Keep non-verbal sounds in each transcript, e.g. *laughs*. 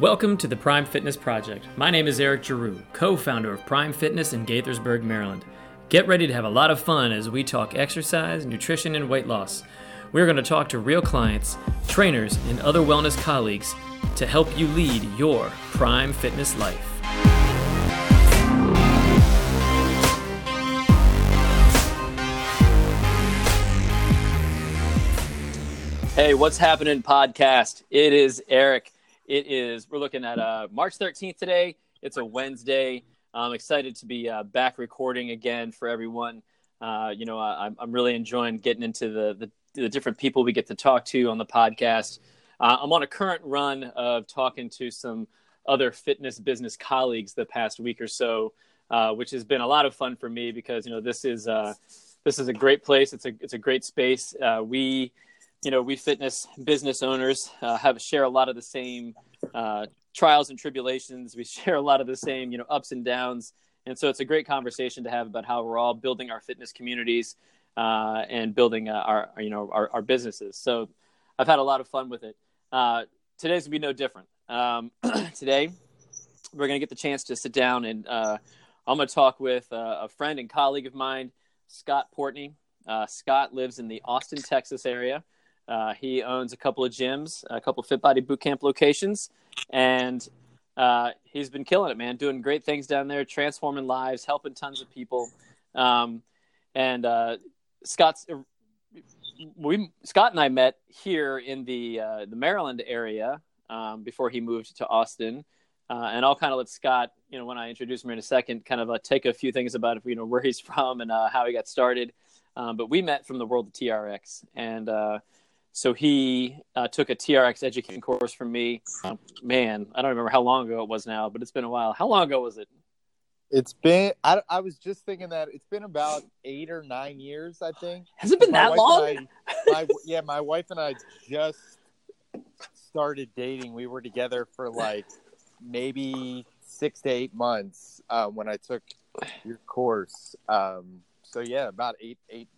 Welcome to the Prime Fitness Project. My name is Eric Giroux, co founder of Prime Fitness in Gaithersburg, Maryland. Get ready to have a lot of fun as we talk exercise, nutrition, and weight loss. We're going to talk to real clients, trainers, and other wellness colleagues to help you lead your Prime Fitness life. Hey, what's happening, podcast? It is Eric. It is, we're looking at uh, March 13th today. It's a Wednesday. I'm excited to be uh, back recording again for everyone. Uh, you know, I, I'm really enjoying getting into the, the, the, different people we get to talk to on the podcast. Uh, I'm on a current run of talking to some other fitness business colleagues the past week or so, uh, which has been a lot of fun for me because, you know, this is, uh, this is a great place. It's a, it's a great space. we, you know, we fitness business owners uh, have share a lot of the same uh, trials and tribulations. We *laughs* share a lot of the same, you know, ups and downs. And so it's a great conversation to have about how we're all building our fitness communities uh, and building uh, our, you know, our, our, businesses. So I've had a lot of fun with it. Uh, today's gonna be no different. Um, *clears throat* today, we're gonna get the chance to sit down and uh, I'm gonna talk with a friend and colleague of mine, Scott Portney. Scott lives in the Austin, Texas area. Uh, he owns a couple of gyms, a couple of Fit Body Bootcamp locations, and uh, he's been killing it, man. Doing great things down there, transforming lives, helping tons of people. Um, and uh, Scott's uh, we Scott and I met here in the uh, the Maryland area um, before he moved to Austin. Uh, and I'll kind of let Scott, you know, when I introduce him in a second, kind of take a few things about you know where he's *laughs* from and how he got started. Um, but we met from the world of TRX, and so he uh, took a TRX education course from me. Man, I don't remember how long ago it was now, but it's been a while. How long ago was it? It's been. I, I was just thinking that it's been about eight or nine years. I think. Has it been that long? I, my, yeah, my wife and I just started dating. We were together for like maybe six to eight months uh, when I took your course. Um, so yeah, about eight eight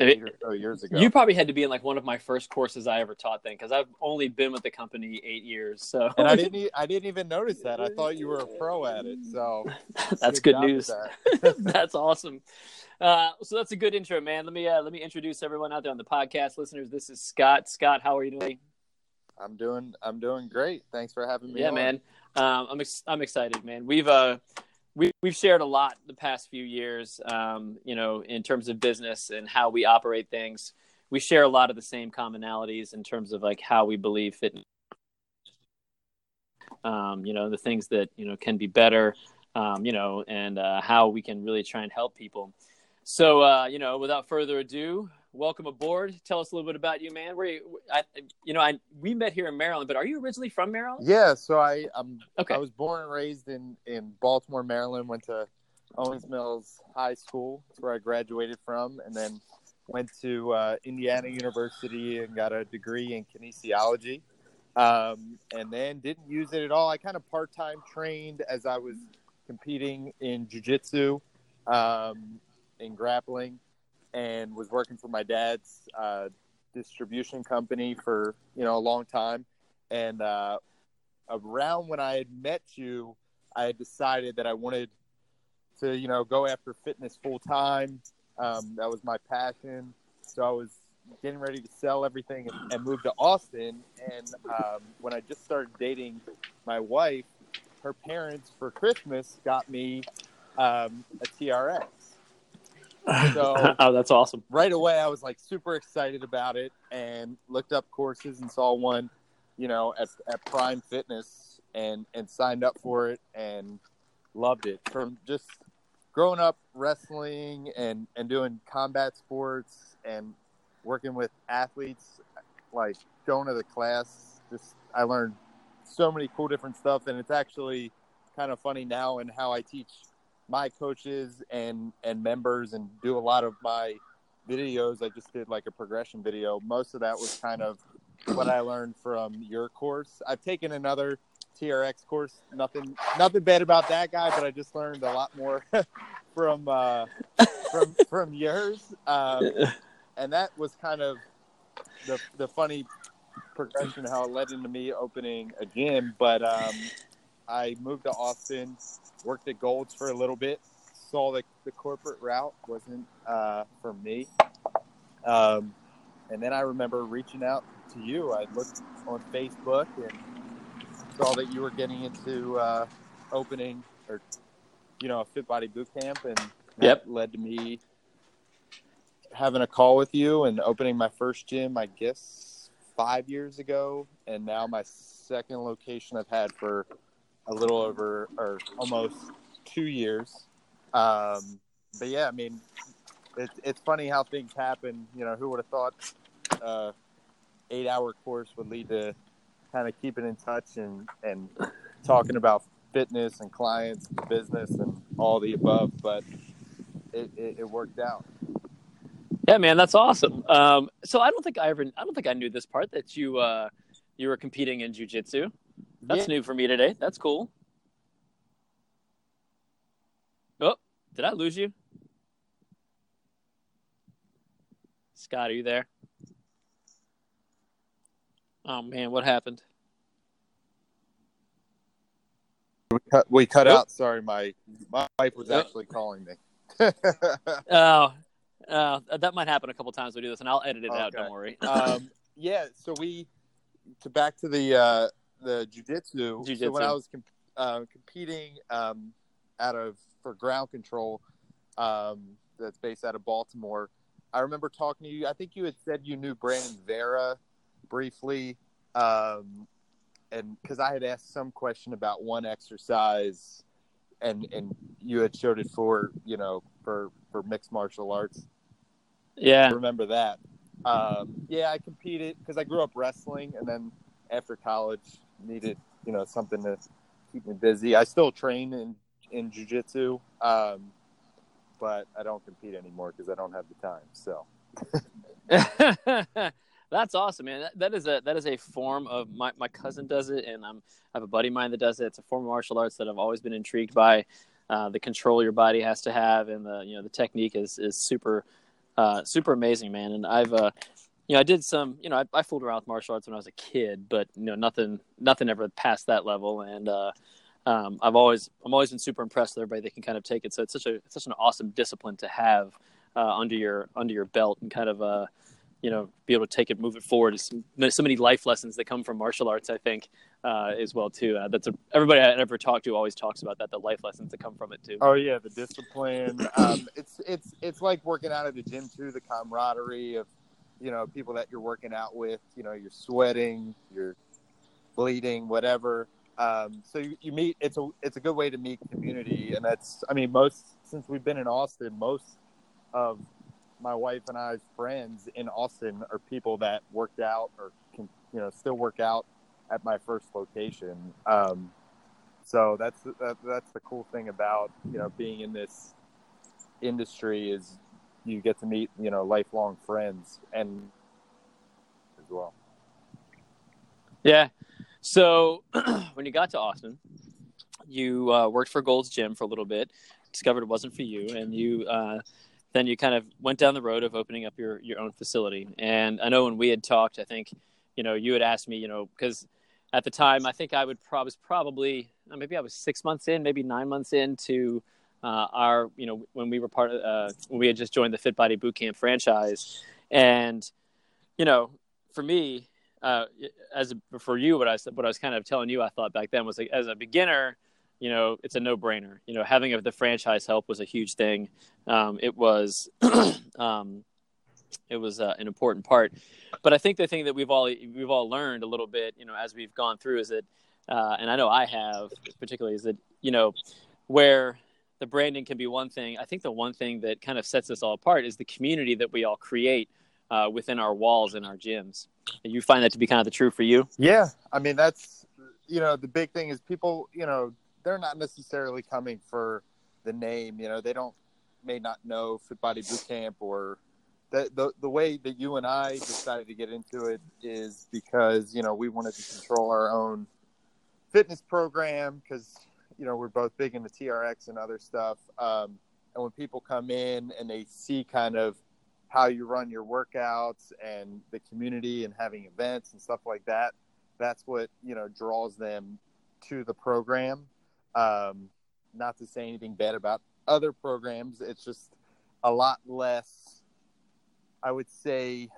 or so years ago. You probably had to be in like one of my first courses I ever taught then, because I've only been with the company eight years. So and I didn't *laughs* I didn't even notice that. I thought you were a pro at it. So *laughs* that's good, good news. *laughs* That. that's awesome. Uh, so that's a good intro, man. Let me uh, let me introduce everyone out there on the podcast listeners. This is Scott. Scott, how are you doing? I'm doing I'm doing great. Thanks for having me. Yeah, on. man. Um, I'm ex- I'm excited, man. We've uh we, we've shared a lot the past few years, um, you know, in terms of business and how we operate things. We share a lot of the same commonalities in terms of like how we believe fitness, um, you know, the things that, you know, can be better, um, you know, and uh, how we can really try and help people. So, uh, you know, without further ado, welcome aboard. Tell us a little bit about you, man. Where you, I, you know, I we met here in Maryland, but are you originally from Maryland? Yeah, so I um okay. I was born and raised in in Baltimore, Maryland. Went to Owings Mills High School. That's where I graduated from, and then went to uh, Indiana University and got a degree in kinesiology. Um, and then didn't use it at all. I kind of part time trained as I was competing in jiu-jitsu, um, in grappling and was working for my dad's uh, distribution company for you know a long time. And uh, around when I had met you, I had decided that I wanted to you know go after fitness full time. Um, that was my passion. So I was getting ready to sell everything and, and move to Austin. And um, when I just started dating my wife, her parents for Christmas got me um, a TRX. So *laughs* oh, that's awesome. Right away, I was like super excited about it and looked up courses and saw one, you know, at, at Prime Fitness and, and signed up for it and loved it. From just growing up wrestling and, and doing combat sports and working with athletes, like going to the class, just I learned so many cool different stuff. And it's actually kind of funny now and how I teach my coaches and and members and do a lot of my videos. I just did like a progression video. Most of that was kind of what I learned from your course. I've taken another TRX course. Nothing nothing bad about that guy, but I just learned a lot more *laughs* from uh, from from yours. Um, and that was kind of the the funny progression how it led into me opening a gym. But um, I moved to Austin, worked at Gold's for a little bit, saw that the corporate route wasn't uh, for me. Um, and then I remember reaching out to you. I looked on Facebook and saw that you were getting into uh, opening or, you know, a fit body boot camp. And yep. led to me having a call with you and opening my first gym, I guess, five years ago. And now my second location I've had for a little over or almost two years. Um, but yeah, I mean, it's it's funny how things happen. You know, who would have thought uh, eight hour course would lead to kind of keeping in touch and and talking about fitness and clients and business and all the above. But it, it, it worked out. Yeah, man, that's awesome. Um, so I don't think I ever, I don't think I knew this part that you uh, you were competing in jujitsu. That's yeah. new for me today. That's cool. Oh, did I lose you? Scott, are you there? Oh man, what happened? We cut, we cut out. Sorry, my my wife was actually calling me. *laughs* oh, uh, that might happen a couple times we do this, and I'll edit it okay. out. Don't worry. um, *laughs* yeah. So we to back to the uh, the jujitsu. Jiu-jitsu. So when I was comp- uh, competing um, out of for ground control, um, that's based out of Baltimore. I remember talking to you. I think you had said you knew Brandon Vera briefly, um, and because I had asked some question about one exercise, and and you had showed it for you know for for mixed martial arts. Yeah, I remember that. Um, yeah, I competed because I grew up wrestling, and then after college needed you know something to keep me busy. I still train in in jujitsu, um, but I don't compete anymore because I don't have the time. So. *laughs* That's awesome, man. That, that is a that is a form of my, my cousin does it, and I'm I have a buddy of mine that does it. It's a form of martial arts that I've always been intrigued by. Uh, the control your body has to have, and the you know the technique is is super uh, super amazing, man. And I've uh, you know I did some you know I, I, fooled around with martial arts when I was a kid, but you know nothing nothing ever past that level. And uh, um, I've always I'm always been super impressed with everybody that can kind of take it. So it's such a it's such an awesome discipline to have uh, under your under your belt and kind of uh you know be able to take it move it forward so many life lessons that come from martial arts i think uh, as well too uh, that's a, everybody i ever talked to always talks about that the life lessons that come from it too oh yeah the discipline um, it's it's it's like working out at the gym too the camaraderie of you know people that you're working out with you know you're sweating you're bleeding whatever um, so you, you meet it's a it's a good way to meet community and that's i mean most since we've been in austin most of my wife and I's friends in Austin are people that worked out or can, you know, still work out at my first location. Um, so that's that, that's the cool thing about you know being in this industry is you get to meet you know lifelong friends and as well. Yeah. So *clears throat* when you got to Austin, you uh, worked for Gold's Gym for a little bit. Discovered it wasn't for you, and you uh, then you kind of went down the road of opening up your your own facility. And I know when we had talked, I think you know you had asked me, you know, because at the time I think I would probably probably uh, maybe I was six months in, maybe nine months into uh, our you know when we were part of uh, when we had just joined the Fit Body Bootcamp franchise, and you know for me uh, as a, for you what I what I was kind of telling you I thought back then was like as a beginner you know, it's a no brainer. You know, having a, the franchise help was a huge thing. Um, it was, *clears throat* um, it was uh, an important part. But I think the thing that we've all we've all learned a little bit, you know, as we've gone through, is that, uh, and I know I have particularly, is that you know, where the branding can be one thing. I think the one thing that kind of sets us all apart is the community that we all create uh, within our walls and our gyms. And you find that to be kind of the true for you? Yeah, I mean that's you know the big thing is people you know they're not necessarily coming for the name. You know, they don't may not know Fit Body Boot Camp or the, the the way that you and I decided to get into it is because you know we wanted to control our own fitness program because you know we're both big into TRX and other stuff. Um, and when people come in and they see kind of how you run your workouts and the community and having events and stuff like that. That's what you know draws them to the program. Um, not to say anything bad about other programs, it's just a lot less. I would say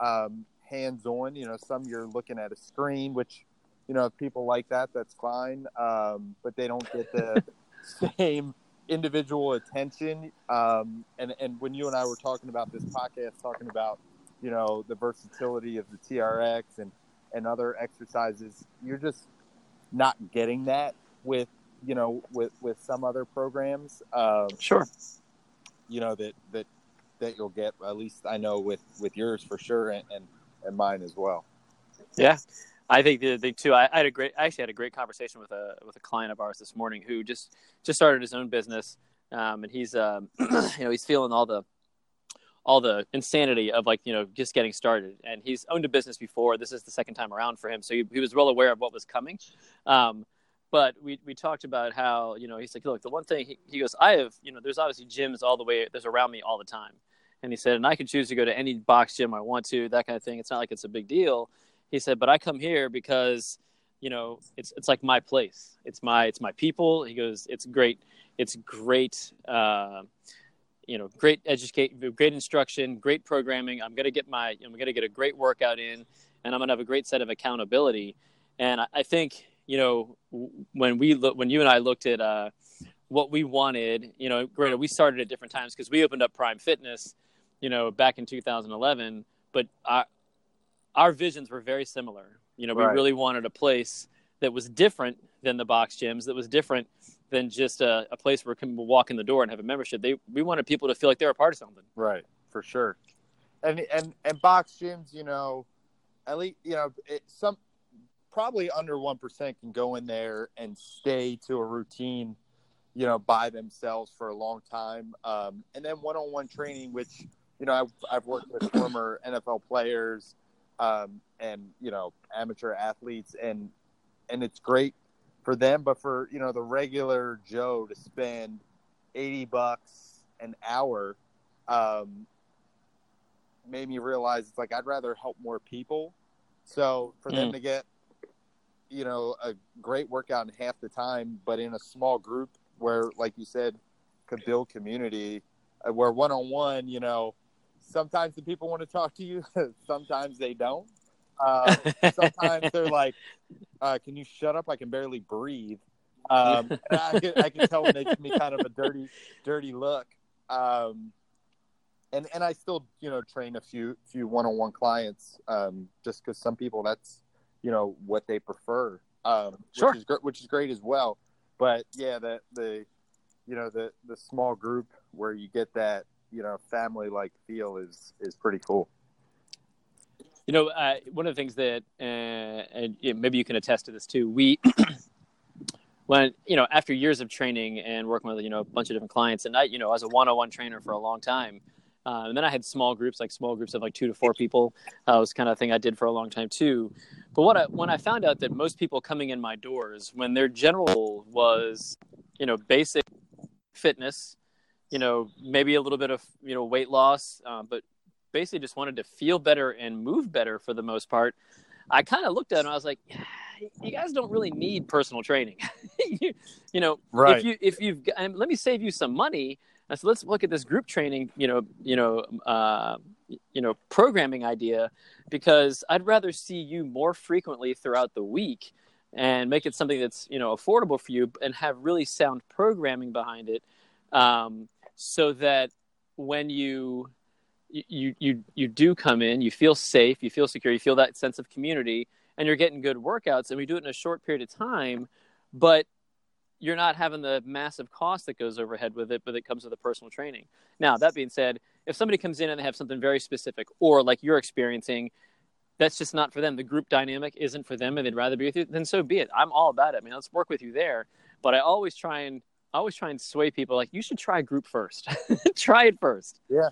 um, hands-on. You know, some you're looking at a screen, which you know if people like that. That's fine, um, but they don't get the *laughs* same individual attention. Um, and and when you and I were talking about this podcast, talking about you know the versatility of the TRX and and other exercises, you're just not getting that with you know with with some other programs. Um, sure. You know that that that you'll get at least I know with with yours for sure and and, and mine as well. Yeah. I think the thing too. I, I, had a great, I actually had a great conversation with a with a client of ours this morning who just just started his own business, um, and he's um, *clears throat* you know he's feeling all the all the insanity of like you know just getting started. And he's owned a business before. This is the second time around for him, so he, he was well aware of what was coming. Um, but we we talked about how you know he's like, look, the one thing he, he goes, I have you know there's obviously gyms all the way there's around me all the time, and he said, and I can choose to go to any box gym I want to, that kind of thing. It's not like it's a big deal he said, but I come here because, you know, it's it's like my place. It's my it's my people. He goes, it's great. It's great. Uh, you know, great educate, great instruction, great programming. I'm gonna get my, I'm gonna get a great workout in, and I'm gonna have a great set of accountability. And I, I think, you know, when we look, when you and I looked at uh, what we wanted, you know, granted, we started at different times because we opened up Prime Fitness, you know, back in 2011. But I, our visions were very similar. You know, we right. really wanted a place that was different than the box gyms, that was different than just a, a place where people walk in the door and have a membership. They we wanted people to feel like they're a part of something. Right, for sure. And and and box gyms, you know, at least you know it, some probably under one percent can go in there and stay to a routine, you know, by themselves for a long time. Um, and then one-on-one training, which you know I've, I've worked with former NFL players um, and you know amateur athletes, and and it's great for them. But for you know the regular Joe to spend eighty bucks an hour, um, made me realize it's like I'd rather help more people. So for mm. them to get you know a great workout in half the time, but in a small group where, like you said, could build community, uh, where one on one, you know sometimes the people want to talk to you, *laughs* sometimes they don't. *laughs* Uh, sometimes they're like, uh, "Can you shut up? I can barely breathe." Um, *laughs* I, can, I can tell when they give me kind of a dirty, dirty look. Um, and and I still you know train a few few one on one clients um, just because some people that's you know what they prefer, um, which is great, which is great as well. But yeah, the the you know the the small group where you get that you know family like feel is is pretty cool. You know, uh, one of the things that, uh, and maybe you can attest to this too. We, *clears throat* when you know, after years of training and working with you know a bunch of different clients, and I, you know, as a one-on-one trainer for a long time, uh, and then I had small groups, like small groups of like two to four people. Uh, was kind of thing I did for a long time too. But what I, when I found out that most people coming in my doors, when their general was, you know, basic fitness, you know, maybe a little bit of you know weight loss, uh, but basically just wanted to feel better and move better for the most part. I kind of looked at him. I was like, yeah, you guys don't really need personal training. *laughs* you, you, know, right. if you if you've and let me save you some money. I said, let's look at this group training, you know, you know, uh, you know, programming idea, because I'd rather see you more frequently throughout the week and make it something that's you know affordable for you and have really sound programming behind it. Um, so that when you you you you do come in, you feel safe, you feel secure, you feel that sense of community, and you're getting good workouts. And we do it in a short period of time, but you're not having the massive cost that goes overhead with it, but it comes with the personal training. Now, that being said, if somebody comes in and they have something very specific, or like you're experiencing, that's just not for them. The group dynamic isn't for them, and they'd rather be with you. Then so be it. I'm all about it. I mean, let's work with you there. But I always try and I always try and sway people like you should try group first. *laughs* try it first. Yeah.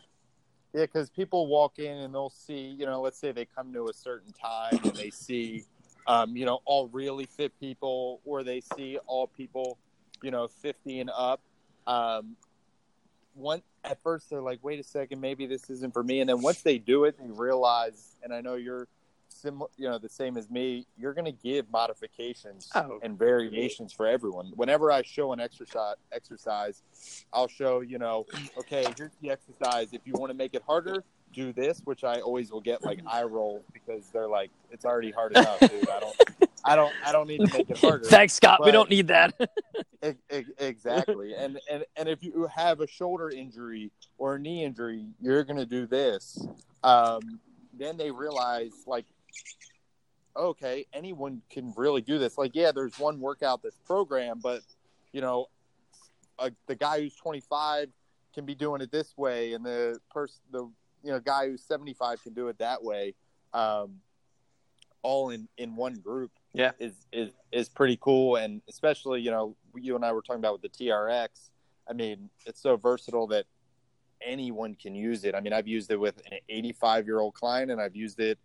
Yeah, because people walk in and they'll see, you know, let's say they come to a certain time and they see, um, you know, all really fit people, or they see all people, you know, fifty and up. Um, one at first they're like, wait a second, maybe this isn't for me. And then once they do it, they realize, and I know you're similar, you know, the same as me, you're going to give modifications oh. and variations for everyone. Whenever I show an exercise, exercise, I'll show, you know, okay, here's the exercise. If you want to make it harder, do this, which I always will get like eye roll because they're like, it's already hard enough, dude. I don't, I don't, I don't need to make it harder. Thanks, Scott. But, we don't need that. *laughs* e- e- exactly. And, and, and if you have a shoulder injury or a knee injury, you're going to do this. Um, then they realize like, okay, anyone can really do this. Like, yeah, there's one workout that's programmed, but you know, a, the guy who's 25 can be doing it this way, and the person, the you know guy who's 75 can do it that way. Um, all in in one group yeah. is is is pretty cool. And especially you know you and i were talking about with the trx i mean it's so versatile that anyone can use it. I mean i've used it with an 85 year old client and i've used it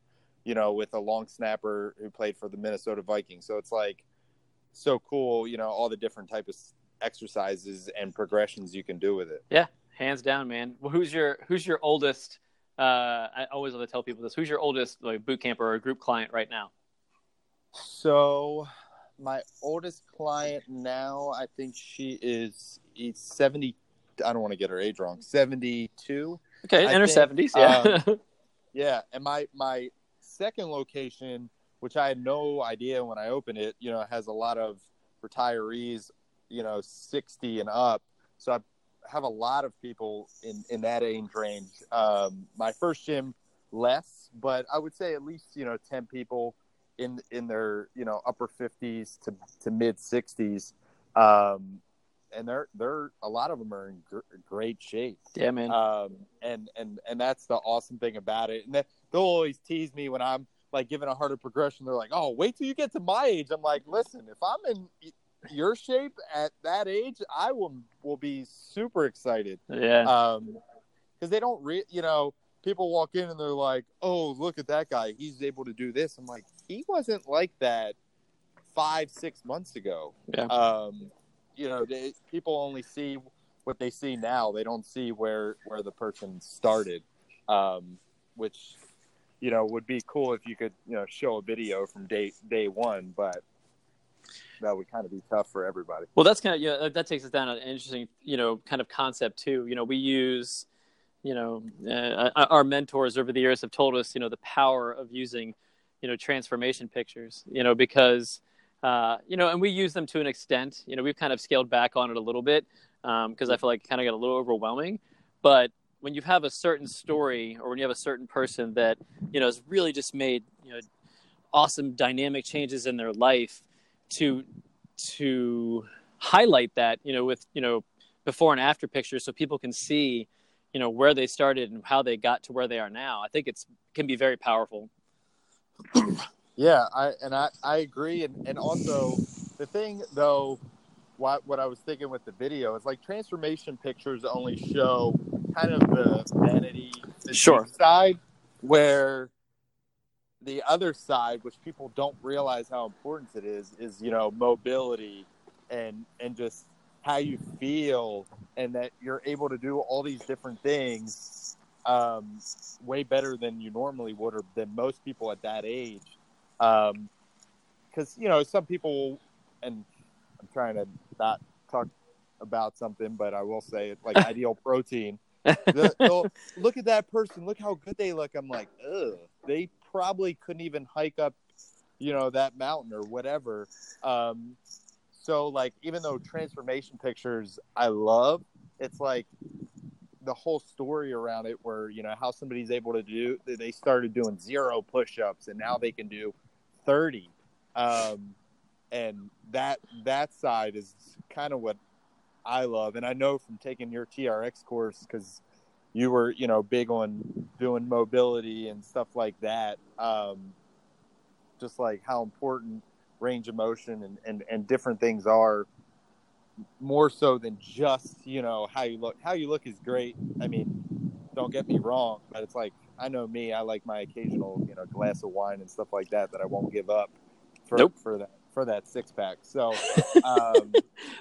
you know with a long snapper who played for the minnesota vikings so it's like so cool you know all the different type of exercises and progressions you can do with it yeah hands down man well who's your who's your oldest uh, I always love to tell people this. Who's your oldest like boot camper or group client right now? So, my oldest client now, I think she is seventy. I don't want to get her age wrong. Seventy-two. Okay, in her seventies. Yeah. Um, *laughs* yeah, and my my second location, which I had no idea when I opened it, you know, has a lot of retirees, you know, sixty and up. So I have a lot of people in in that age range. Um, my first gym, less, but I would say at least you know ten people in in their you know upper fifties to to mid sixties. Um, and they're they're a lot of them are in gr- great shape. Yeah, man. Um, and and and that's the awesome thing about it. And they'll always tease me when I'm like giving a harder progression. They're like, "Oh, wait till you get to my age." I'm like, "Listen, if I'm in your shape at that age, I will will be super excited. Yeah. Um, because they don't re, you know, people walk in and they're like, "Oh, look at that guy. He's able to do this." I'm like, he wasn't like that five, six months ago. Yeah. Um, you know, they, people only see what they see now. They don't see where where the person started, um, which you know would be cool if you could you know show a video from day day one, but that would kind of be tough for everybody. Well, that's kind of yeah, that takes us down an interesting you know kind of concept too. You know, we use you know uh, our mentors over the years have told us you know the power of using you know transformation pictures. You know because. Uh, you know, and we use them to an extent. You know, we've kind of scaled back on it a little bit because um, I feel like it kind of got a little overwhelming. But when you have a certain story, or when you have a certain person that you know has really just made you know awesome dynamic changes in their life, to to highlight that you know with you know before and after pictures so people can see you know where they started and how they got to where they are now i think it's can be very powerful yeah i and i i agree and and also the thing though what what i was thinking with the video is like transformation pictures only show kind of the vanity the sure. side where the other side, which people don't realize how important it is, is you know mobility and and just how you feel, and that you're able to do all these different things um, way better than you normally would, or than most people at that age. Because um, you know some people, and I'm trying to not talk about something, but I will say it like *laughs* ideal protein. *laughs* look at that person. Look how good they look. I'm like, ugh. They probably couldn't even hike up, you know, that mountain or whatever. Um, so like, even though transformation pictures I love, it's like the whole story around it, where you know how somebody's able to do. They started doing zero push-ups, and now they can do thirty. Um, and that that side is kind of what I love, and I know from taking your TRX course because you were you know big on doing mobility and stuff like that. Um, just like how important range of motion and, and, and different things are more so than just you know how you look how you look is great. I mean don't get me wrong but it's like i know me i like my occasional you know glass of wine and stuff like that that i won't give up for nope. for that for that six pack so *laughs* um,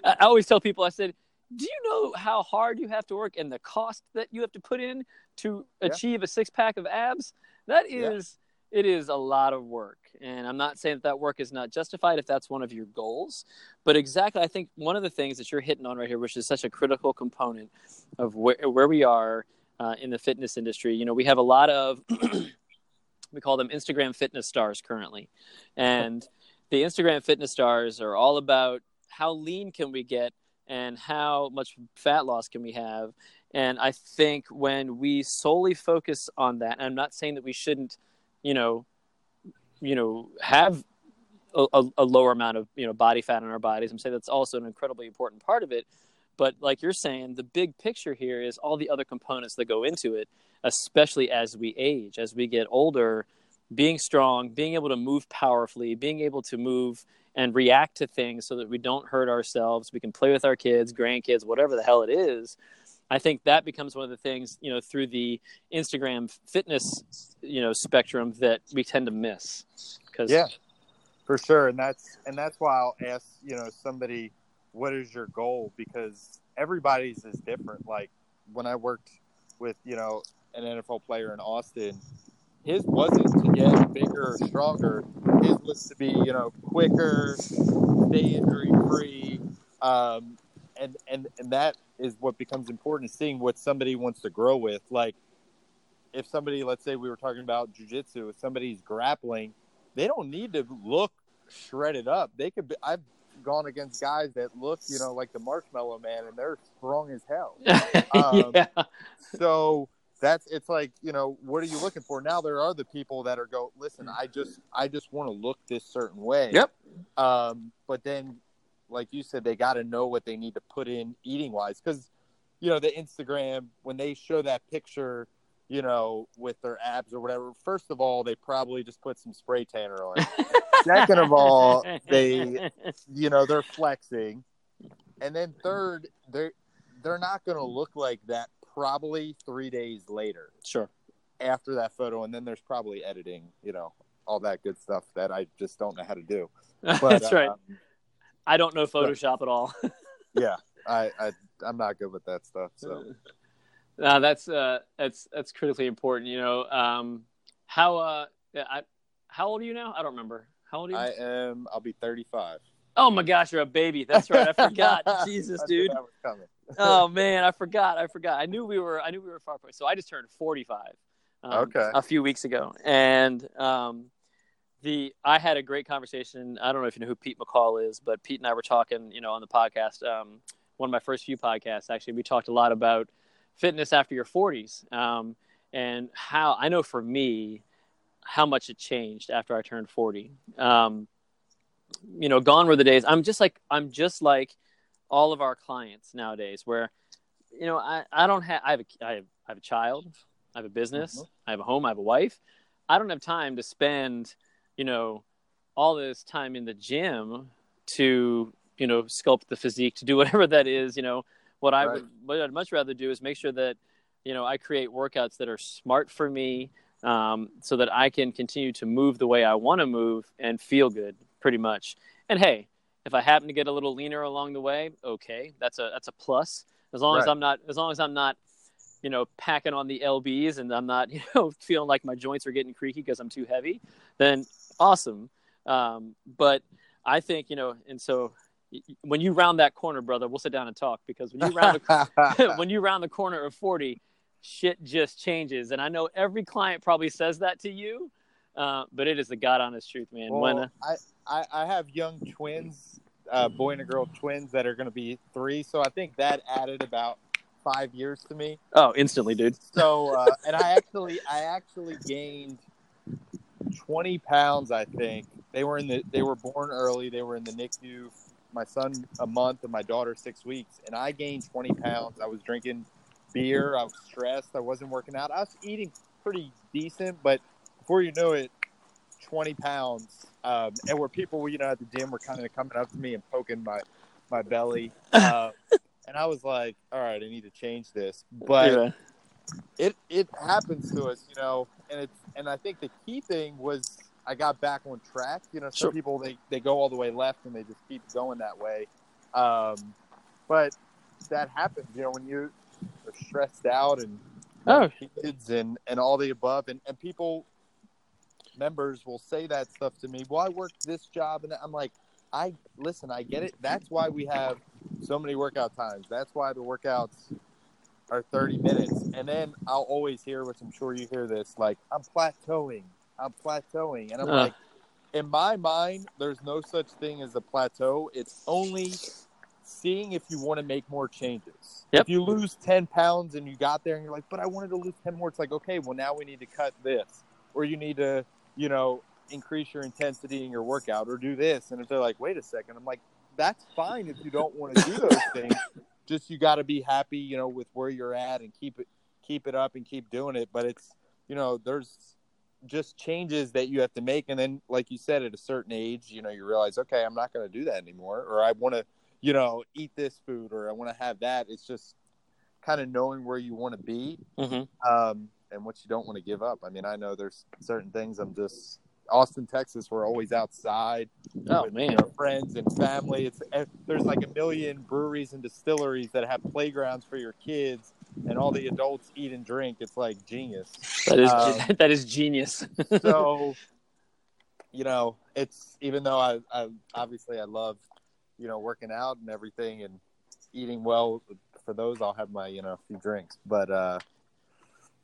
i always tell people i said do you know how hard you have to work and the cost that you have to put in to yeah. achieve a six pack of abs? That is, yeah. it is a lot of work. And I'm not saying that that work is not justified if that's one of your goals, but exactly, I think one of the things that you're hitting on right here, which is such a critical component of where, where we are uh, in the fitness industry, you know, we have a lot of, *clears throat* we call them Instagram fitness stars currently. And the Instagram fitness stars are all about how lean can we get and how much fat loss can we have. And i think when we solely focus on that i'm not saying that we shouldn't you know you know have a, a, lower amount of you know body fat in our bodies. I'm saying that's also an incredibly important part of it but like you're saying the big picture here is all the other components that go into it especially as we age as we get older being strong being able to move powerfully being able to move and react to things so that we don't hurt ourselves. We can play with our kids, grandkids, whatever the hell it is. I think that becomes one of the things, you know, through the Instagram fitness, you know, spectrum that we tend to miss. Cause yeah, for sure. And that's, and that's why I'll ask, you know, somebody, what is your goal? Because everybody's is different. Like when I worked with, you know, an NFL player in Austin, his wasn't to get bigger or stronger. His was to be, you know, quicker, stay injury free, um, and and and that is what becomes important. Is seeing what somebody wants to grow with. Like, if somebody, let's say, we were talking about jujitsu, if somebody's grappling, they don't need to look shredded up. They could. Be, I've gone against guys that look, you know, like the Marshmallow Man, and they're strong as hell. *laughs* Um, yeah. So that's it's like you know what are you looking for now there are the people that are go listen i just i just want to look this certain way yep um but then like you said they got to know what they need to put in eating wise because you know the instagram when they show that picture you know with their abs or whatever first of all they probably just put some spray tanner on *laughs* second of all they *laughs* you know they're flexing and then third they're they're not going to look like that probably three days later. Sure. After that photo, and then there's probably editing, you know, all that good stuff that I just don't know how to do. *laughs* But, That's right. Um, I don't know Photoshop but, at all. *laughs* yeah, I, I I'm not good with that stuff. So. No, that's uh, that's that's critically important. You know, um, how uh, I, how old are you now? I don't remember. How old are you? I am. I'll be 35. Oh my gosh, you're a baby. That's right. I forgot. *laughs* Jesus, dude. *laughs* oh man, I forgot. I forgot. I knew we were. I knew we were far apart. So I just turned 45. Um, okay. A few weeks ago, and um, the I had a great conversation. I don't know if you know who Pete McCall is, but Pete and I were talking. You know, on the podcast. Um, one of my first few podcasts. Actually, we talked a lot about fitness after your 40s, um, and how I know for me how much it changed after I turned 40. Um, you know, gone were the days. I'm just like I'm just like all of our clients nowadays, where you know I, I don't have I have a I have, I have a child, I have a business, mm-hmm. I have a home, I have a wife. I don't have time to spend you know all this time in the gym to you know sculpt the physique to do *laughs* whatever that is. You know what I right. would what I'd much rather do is make sure that you know I create workouts that are smart for me. Um, so that I can continue to move the way I want to move and feel good pretty much. And hey, if I happen to get a little leaner along the way, okay, that's a that's a plus. As long right. as I'm not as long as I'm not, you know, packing on the lbs and I'm not, *laughs* you know, feeling like my joints are getting creaky because I'm too heavy, then awesome. Um, but I think you know, and so when you round that corner, brother, we'll sit down and talk because when you round the, *laughs* when you round the corner of forty, shit just changes. And I know every client probably says that to you, uh, but it is the god honest truth, man. Well, when, uh, I, I, I have young twins, uh, boy and a girl twins that are going to be three. So I think that added about five years to me. Oh, instantly, dude. So, uh, and I actually, I actually gained 20 pounds, I think. They were in the, they were born early. They were in the NICU. My son a month and my daughter six weeks. And I gained 20 pounds. I was drinking beer. I was stressed. I wasn't working out. I was eating pretty decent, but before you know it, 20 pounds. Um, and where people, you know, at the gym were kind of coming up to me and poking my, my belly. Uh, *laughs* and I was like, all right, I need to change this. But yeah. it, it happens to us, you know, and it's, and I think the key thing was I got back on track. You know, some sure. people, they, they go all the way left and they just keep going that way. Um, but that happens. You know, when you are stressed out and oh. kids and and all the above, and and people members will say that stuff to me. Well, I work this job, and I'm like, I listen. I get it. That's why we have so many workout times. That's why the workouts are 30 minutes. And then I'll always hear, which I'm sure you hear this, like I'm plateauing. I'm plateauing, and I'm uh. like, in my mind, there's no such thing as a plateau. It's only seeing if you want to make more changes. Yep. If you lose 10 pounds and you got there and you're like, but I wanted to lose 10 more, it's like, okay, well, now we need to cut this. Or you need to, you know, increase your intensity in your workout or do this. And if they're like, wait a second, I'm like, that's fine if you don't want to do those *laughs* things. Just you got to be happy, you know, with where you're at and keep it, keep it up and keep doing it. But it's, you know, there's just changes that you have to make. And then, like you said, at a certain age, you know, you realize, okay, I'm not going to do that anymore, or I want to, you know, eat this food, or I want to have that. It's just kind of knowing where you want to be mm-hmm. um, and what you don't want to give up. I mean, I know there's certain things I'm just Austin, Texas, we're always outside. Oh with, man, you know, friends and family. It's eh, there's like a million breweries and distilleries that have playgrounds for your kids, and all the adults eat and drink. It's like genius. That is um, *laughs* that is genius. so, *laughs* you know, it's even though I, I obviously I love, you know, working out and everything and eating well. For those, I'll have my you know a few drinks, but uh,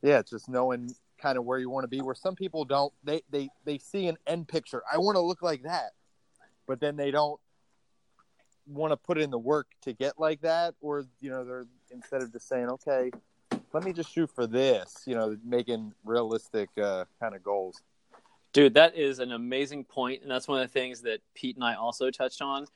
yeah, it's just knowing kind of where you want to be where some people don't they they they see an end picture i want to look like that but then they don't want to put in the work to get like that or you know they're instead of just saying okay let me just shoot for this you know making realistic uh, kind of goals dude that is an amazing point and that's one of the things that pete and i also touched on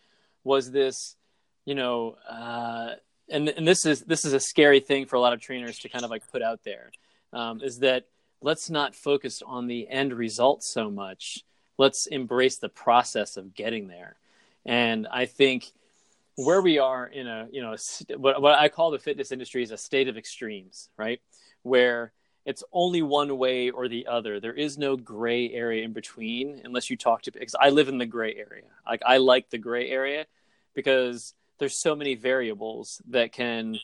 was this you know uh, and and this is this is a scary thing for a lot of trainers to kind of like put out there um, is that let's not focus on the end result so much. Let's embrace the process of getting there. And I think where we are in a, you know, what, what I call the fitness industry is a state of extremes, right? Where it's only one way or the other. There is no gray area in between unless you talk to because I live in the gray area. Like I like the gray area because there's so many variables that can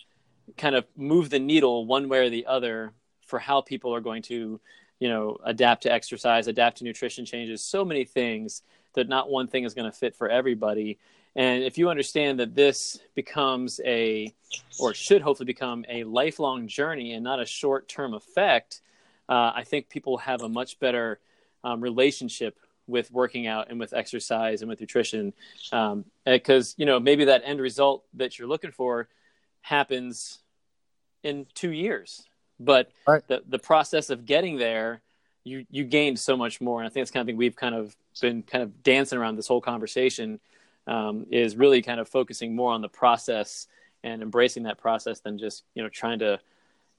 kind of move the needle one way or the other for how people are going to you know adapt to exercise adapt to nutrition changes so many things that not one thing is going to fit for everybody and if you understand that this becomes a or should hopefully become a lifelong journey and not a short term effect uh, i think people have a much better um, relationship with working out and with exercise and with nutrition because um, you know maybe that end result that you're looking for happens in two years but right. the the process of getting there, you you gained so much more. And I think it's kind of thing we've kind of been kind of dancing around this whole conversation um, is really kind of focusing more on the process and embracing that process than just you know trying to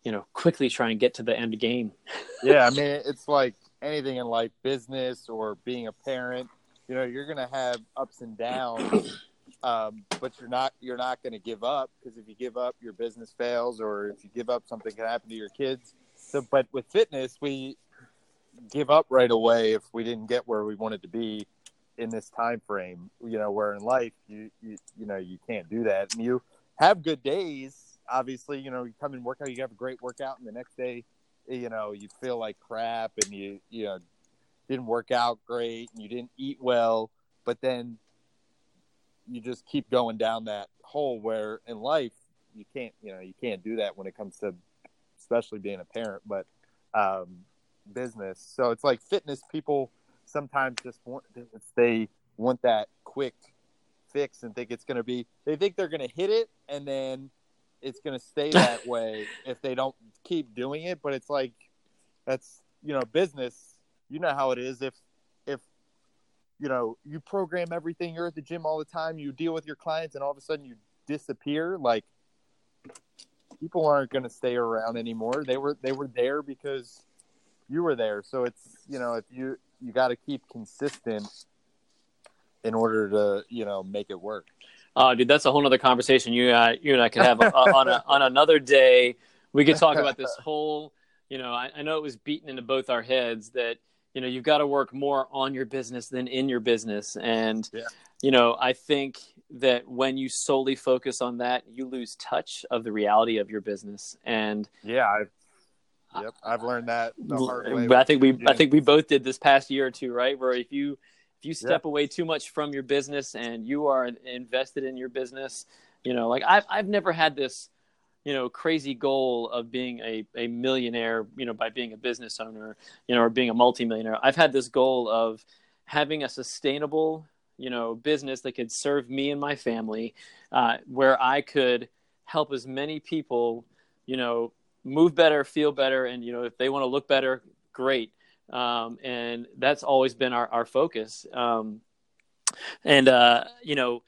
you know quickly try and get to the end game. *laughs* yeah, I mean it's like anything in life, business or being a parent. You know, you're gonna have ups and downs *coughs* um, but you're not you're not going to give up because if you give up, your business fails, or if you give up, something can happen to your kids. So, but with fitness, we give up right away if we didn't get where we wanted to be in this time frame. You know, where in life you you you know you can't do that, and you have good days. Obviously, you know you come and work out, you have a great workout, and the next day, you know you feel like crap, and you you know didn't work out great, and you didn't eat well. But then you just keep going down that hole where in life you can't you know you can't do that when it comes to especially being a parent but um, business so it's like fitness people sometimes just want they want that quick fix and think it's going to be they think they're going to hit it and then it's going to stay *laughs* that way if they don't keep doing it but it's like that's you know business you know how it is if if you know, you program everything, you're at the gym all the time, you deal with your clients, and all of a sudden you disappear, like people aren't going to stay around anymore. They were they were there because you were there. So it's you know if you you got to keep consistent in order to you know make it work. Oh, dude, that's a whole other conversation. You uh, you and I could have uh, *laughs* on a, on another day. We could talk about this *laughs* whole. You know, I, I know it was beaten into both our heads that you know you've got to work more on your business than in your business and yeah. you know i think that when you solely focus on that, you lose touch of the reality of your business. And yeah, I've, yep, I've learned that the hard way. I think we, I think we both did this past year or two, right? Where if you, if you step yep. away too much from your business and you are invested in your business, you know, like I've, I've never had this, you know, crazy goal of being a, a millionaire, you know, by being a business owner, you know, or being a multimillionaire. I've had this goal of having a sustainable you know business that could serve me and my family uh, where i could help as many people you know move better feel better and you know if they want to look better great. Um, and that's always been our, our focus. Um, and uh, you know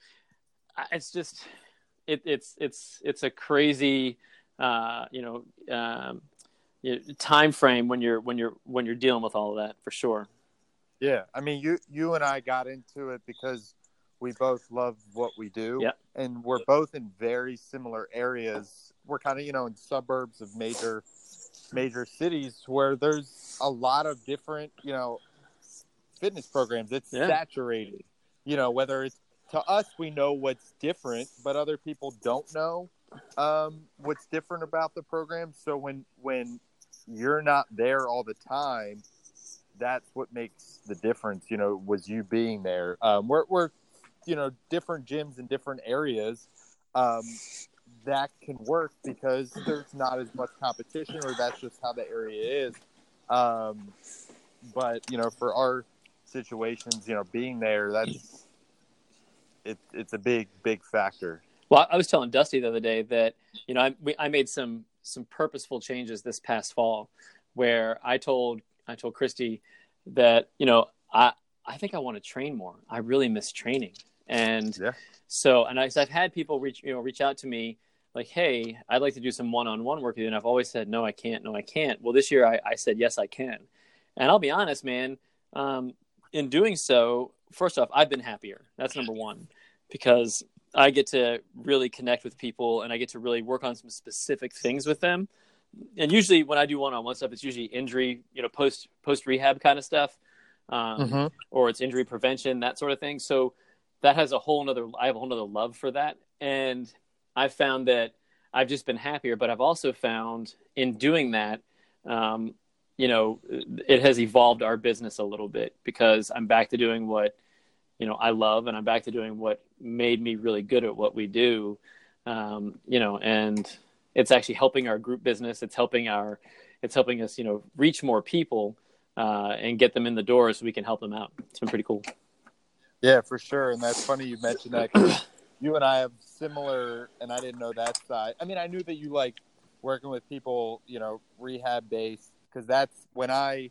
it's just it, it's it's it's a crazy uh, you know um, time frame when you're when you're when you're dealing with all of that for sure. Yeah, I mean, you you and I got into it because we both love what we do, yeah. and we're both in very similar areas. We're kind of you know in suburbs of major major cities where there's a lot of different you know fitness programs. It's yeah. saturated. You know, whether it's to us, we know what's different, but other people don't know um, what's different about the program. So when when you're not there all the time that's what makes the difference. You know, was you being there. Um, we're, we're, you know, different gyms in different areas. Um, that can work because there's not as much competition, or that's just how the area is. Um, but you know, for our situations, you know, being there, that's it, it's a big, big factor. Well, I was telling Dusty the other day that you know I, we, I made some some purposeful changes this past fall, where I told I told Christy that you know I I think I want to train more. I really miss training, and yeah. so and I, I've had people reach you know reach out to me like, hey, I'd like to do some one-on-one work with you, and I've always said no, I can't, no, I can't. Well, this year I, I said yes, I can, and I'll be honest, man. Um, in doing so, first off, I've been happier. That's number one because I get to really connect with people and I get to really work on some specific things with them and usually when I do one-on-one stuff, it's usually injury, you know, post post rehab kind of stuff, um, mm-hmm. or it's injury prevention, that sort of thing. So that has a whole nother. I have a whole nother love for that, and I've found that I've just been happier. But I've also found in doing that, um, you know, it has evolved our business a little bit because I'm back to doing what you know I love, and I'm back to doing what made me really good at what we do. Um, you know, and it's actually helping our group business. It's helping our, it's helping us, you know, reach more people uh, and get them in the door so we can help them out. It's been pretty cool. Yeah, for sure. And that's funny you mentioned that *clears throat* you and I have similar, and I didn't know that side. I mean, I knew that you like working with people, you know, rehab based, because that's when I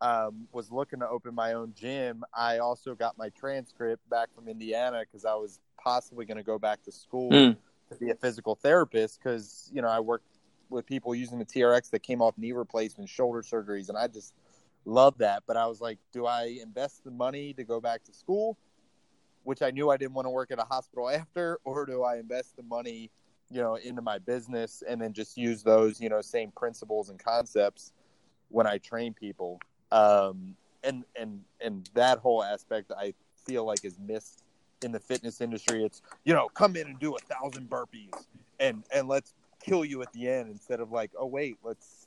um, was looking to open my own gym. I also got my transcript back from Indiana because I was possibly going to go back to school. Mm to be a physical therapist because you know I worked with people using the TRX that came off knee replacements, shoulder surgeries, and I just love that. But I was like, do I invest the money to go back to school, which I knew I didn't want to work at a hospital *laughs* after, or do I invest the money, you know, into my business and then just use those, you know, same principles and concepts when I train people? Um, and and and that whole aspect I feel like is missed in the fitness industry, it's you know come in and do a thousand burpees and and let's kill you at the end instead of like oh wait let's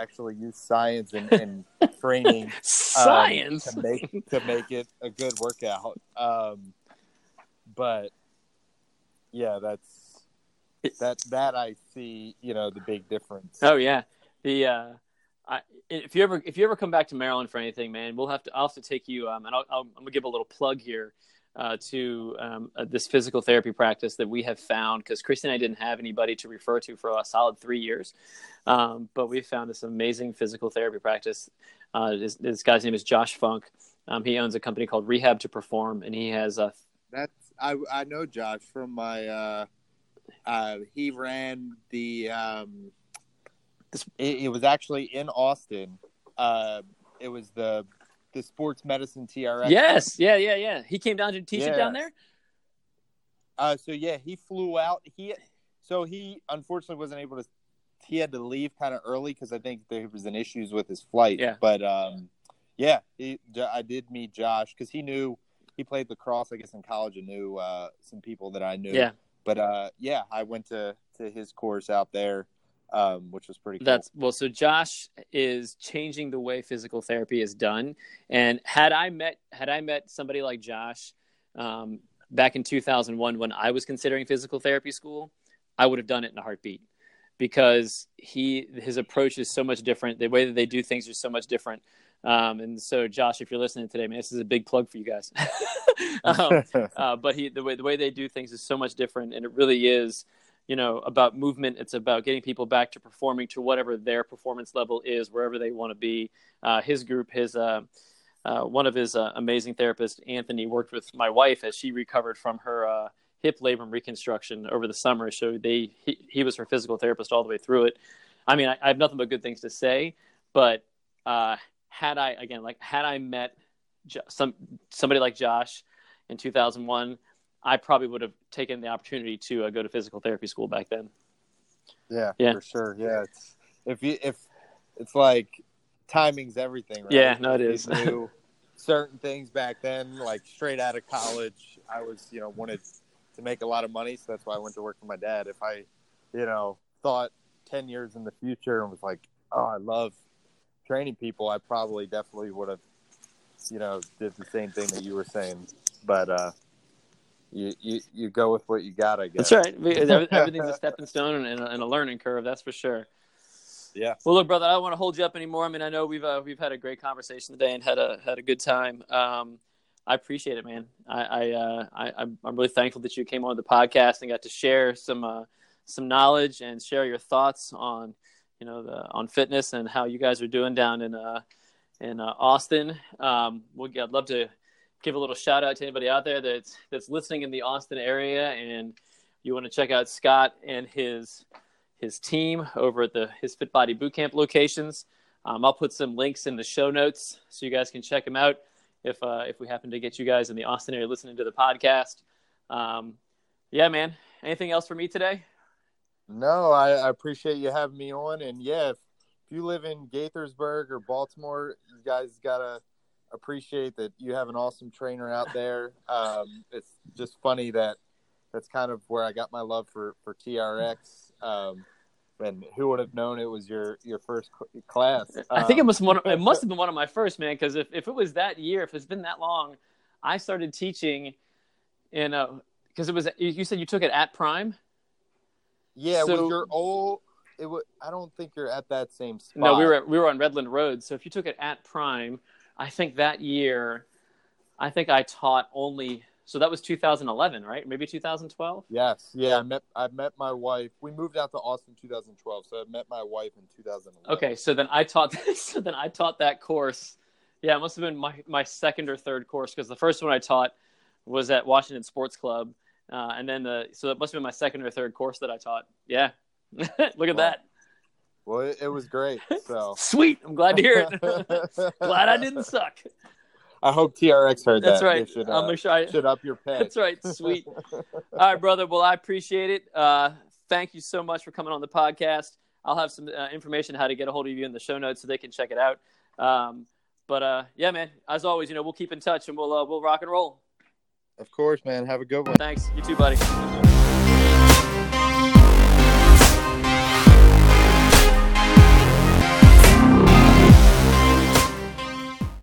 actually use science and, *laughs* and training um, science to make to make it a good workout. Um, but yeah, that's that that I see you know the big difference. Oh yeah, the uh, I, if you ever if you ever come back to Maryland for anything, man, we'll have to I'll have to take you um, and I'll, I'll, I'm gonna give a little plug here uh, to um, uh, this physical therapy practice that we have found because Christy and I didn't have anybody to refer to for a solid three years. Um, but we found this amazing physical therapy practice. Uh, this, this, guy's name is Josh Funk. Um, he owns a company called Rehab to Perform, and he has a. That's I I know Josh from my. Uh, uh, he ran the. Um, this, it, it was actually in Austin. Uh, it was the the sports medicine TRX. Yes, yeah, yeah, yeah. He came down to teach yeah. it down there. Uh, so yeah, he flew out. He so he unfortunately wasn't able to. He had to leave kind of early because I think there was an issues with his flight. Yeah, but um, yeah, he, I did meet Josh because he knew he played lacrosse, I guess, in college and knew uh, some people that I knew. Yeah. But uh, yeah, I went to to his course out there, um, which was pretty. Cool. That's well. So Josh is changing the way physical therapy is done. And had I met had I met somebody like Josh um, back in 2001 when I was considering physical therapy school, I would have done it in a heartbeat because he his approach is so much different. The way that they do things is so much different. Um, and so, Josh, if you're listening today, man, this is a big plug for you guys. *laughs* um, *laughs* uh, but he, the way the way they do things is so much different, and it really is, you know, about movement. It's about getting people back to performing to whatever their performance level is, wherever they want to be. Uh, his group, his uh, uh one of his uh, amazing therapists, Anthony, worked with my wife as she recovered from her uh, hip labrum reconstruction over the summer. So they he, he, was her physical therapist all the way through it. I mean, I, I have nothing but good things to say, but had I again like had I met some somebody like Josh in 2001, I probably would have taken the opportunity to uh, go to physical therapy school back then. Yeah, yeah, for sure. Yeah, it's, if you if it's like timing's everything. Right? Yeah, no, it is. Knew *laughs* certain things back then, like straight out of college, I was you know wanted to make a lot of money, so that's why I went to work for my dad. If I, you know, thought ten years in the future and was like, oh, I love training people, I probably definitely would have, you know, did the same thing that you were saying. But uh, you, you you go with what you got, I guess. That's right. *laughs* Everything's a stepping stone and a, and a learning curve. That's for sure. Yeah. Well, look, brother, I don't want to hold you up anymore. I mean, I know we've uh, we've had a great conversation today and had a had a good time. Um, I appreciate it, man. I I, uh, I I'm really thankful that you came on the podcast and got to share some uh, some knowledge and share your thoughts on you know, the, on fitness and how you guys are doing down in uh, in uh, Austin. Um, we'll, I'd love to give a little shout out to anybody out there that's that's listening in the Austin area, and you want to check out Scott and his his team over at the his Fit Body Bootcamp locations. Um, I'll put some links in the show notes so you guys can check them out if uh, if we happen to get you guys in the Austin area listening to the podcast. Um, yeah, man. Anything else for me today? No, I, I, appreciate you having me on. And yeah, if, if you live in Gaithersburg or Baltimore, you guys gotta appreciate that you have an awesome trainer out there. Um, it's just funny that that's kind of where I got my love for for TRX. Um, and who would have known it was your your first class? I think it must one, it *laughs* must have been one of my first, man. Because if, if it was that year, if it's been that long, I started teaching in a because it was you said you took it at Prime. Yeah, so, was your old? It was. I don't think you're at that same spot. No, we were we were on Redland Road. So if you took it at Prime, I think that year, I think I taught only. So that was 2011, right? Maybe 2012. Yes. Yeah, I met I met my wife. We moved out to Austin 2012, so I met my wife in 2011. Okay, so then I taught. *laughs* so then I taught that course. Yeah, it must have been my my second or third course because the first one I taught was at Washington Sports Club uh, and then the so that must have been my second or third course that I taught. Yeah, *laughs* look at well, that. Well, it, it, was great. So *laughs* sweet. I'm glad to hear it. *laughs* glad I didn't suck. I hope TRX heard that. That's that. right. Should, uh, I'm gonna try. Should up your *laughs* pay. That's right. Sweet. All right, brother. Well, I appreciate it. Uh, thank you so much for coming on the podcast. I'll have some uh, information how to get a hold of you in the show notes so they can check it out. Um, but uh, yeah, man. As always, you know, we'll keep in touch and we'll uh, we'll rock and roll. Of course, man. Have a good one. Thanks. You too, buddy.